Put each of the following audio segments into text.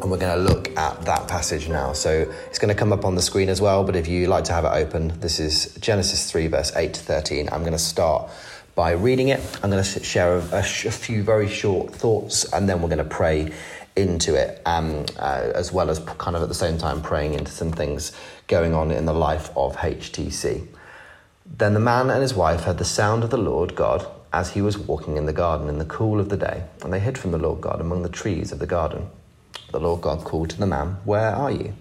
and we're going to look at that passage now. So it's going to come up on the screen as well, but if you like to have it open, this is Genesis 3, verse 8 to 13. I'm going to start by reading it. I'm going to share a, a, a few very short thoughts, and then we're going to pray into it, um, uh, as well as kind of at the same time praying into some things going on in the life of HTC. Then the man and his wife heard the sound of the Lord God as he was walking in the garden in the cool of the day, and they hid from the Lord God among the trees of the garden. The Lord God called to the man, Where are you?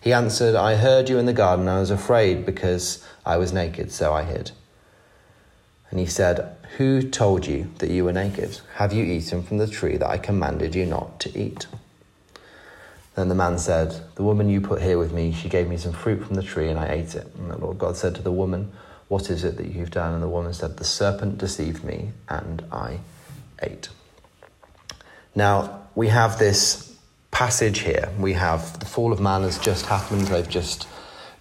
He answered, I heard you in the garden. I was afraid because I was naked, so I hid. And he said, Who told you that you were naked? Have you eaten from the tree that I commanded you not to eat? Then the man said, The woman you put here with me, she gave me some fruit from the tree, and I ate it. And the Lord God said to the woman, What is it that you've done? And the woman said, The serpent deceived me, and I ate. Now, we have this passage here. We have the fall of man has just happened. They've just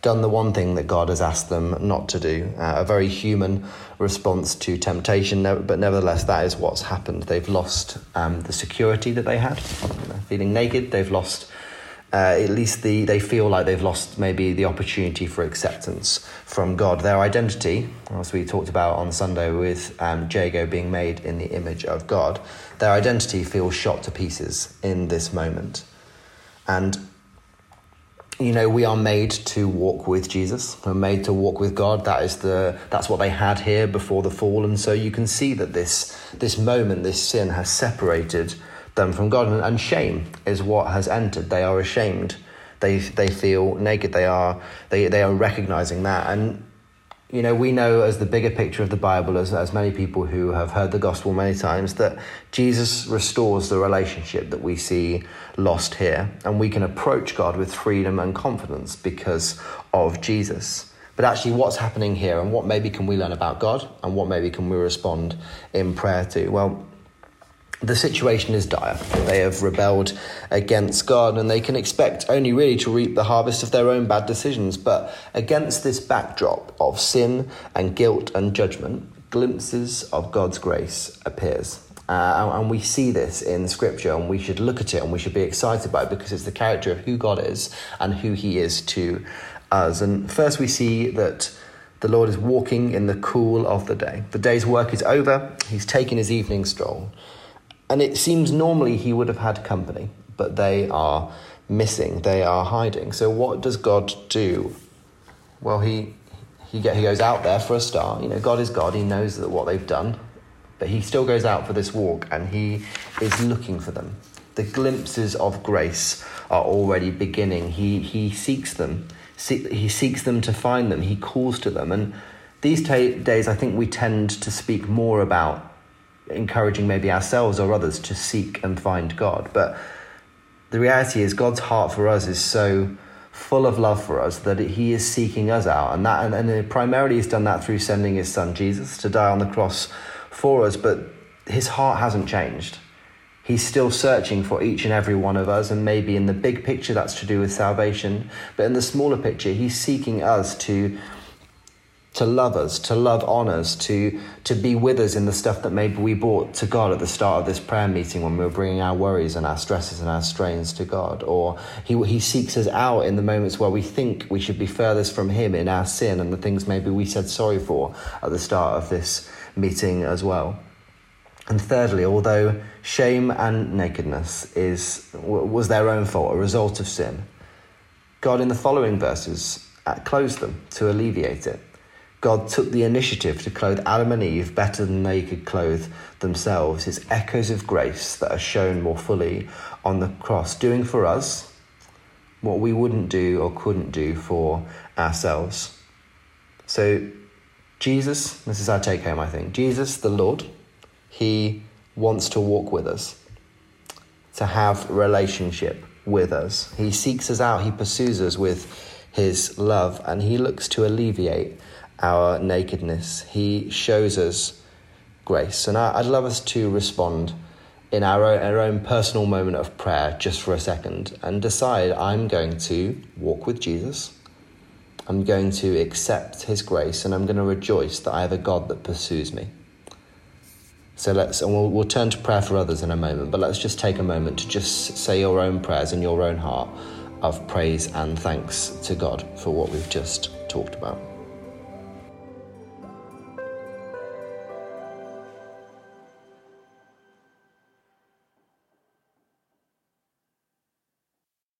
done the one thing that God has asked them not to do. Uh, a very human response to temptation, but nevertheless, that is what's happened. They've lost um, the security that they had, feeling naked. They've lost. Uh, at least the, they feel like they've lost maybe the opportunity for acceptance from God. Their identity, as we talked about on Sunday with um, Jago being made in the image of God, their identity feels shot to pieces in this moment. And you know, we are made to walk with Jesus. We're made to walk with God. That is the that's what they had here before the fall. And so you can see that this this moment, this sin has separated them from God. And, and shame is what has entered. They are ashamed. They they feel naked. They are they, they are recognizing that. And you know, we know as the bigger picture of the Bible, as, as many people who have heard the gospel many times, that Jesus restores the relationship that we see lost here. And we can approach God with freedom and confidence because of Jesus. But actually, what's happening here and what maybe can we learn about God and what maybe can we respond in prayer to? Well, the situation is dire. They have rebelled against God and they can expect only really to reap the harvest of their own bad decisions. But against this backdrop of sin and guilt and judgment, glimpses of God's grace appears. Uh, and we see this in scripture and we should look at it and we should be excited by it because it's the character of who God is and who he is to us. And first we see that the Lord is walking in the cool of the day. The day's work is over. He's taken his evening stroll. And it seems normally he would have had company, but they are missing, they are hiding. So what does God do? Well, he he, get, he goes out there for a start. You know, God is God. He knows that what they've done, but he still goes out for this walk and he is looking for them. The glimpses of grace are already beginning. He he seeks them. He seeks them to find them. He calls to them. And these t- days, I think we tend to speak more about encouraging maybe ourselves or others to seek and find God. But the reality is, God's heart for us is so full of love for us that He is seeking us out, and that and, and primarily He's done that through sending His Son Jesus to die on the cross for us. But His heart hasn't changed. He's still searching for each and every one of us, and maybe in the big picture that's to do with salvation, but in the smaller picture, He's seeking us to to love us, to love on us, to, to be with us in the stuff that maybe we brought to God at the start of this prayer meeting when we were bringing our worries and our stresses and our strains to God. Or he, he seeks us out in the moments where we think we should be furthest from Him in our sin and the things maybe we said sorry for at the start of this meeting as well. And thirdly, although shame and nakedness is, was their own fault, a result of sin, God in the following verses uh, clothes them to alleviate it. God took the initiative to clothe Adam and Eve better than they could clothe themselves. It's echoes of grace that are shown more fully on the cross, doing for us what we wouldn't do or couldn't do for ourselves. So, Jesus, this is our take home, I think. Jesus, the Lord, He wants to walk with us, to have relationship with us. He seeks us out, He pursues us with his love and he looks to alleviate our nakedness. He shows us grace. And I, would love us to respond in our own, our own personal moment of prayer just for a second and decide I'm going to walk with Jesus. I'm going to accept his grace and I'm going to rejoice that I have a God that pursues me. So let's, and we'll, we'll turn to prayer for others in a moment, but let's just take a moment to just say your own prayers in your own heart of praise and thanks to God for what we've just talked about.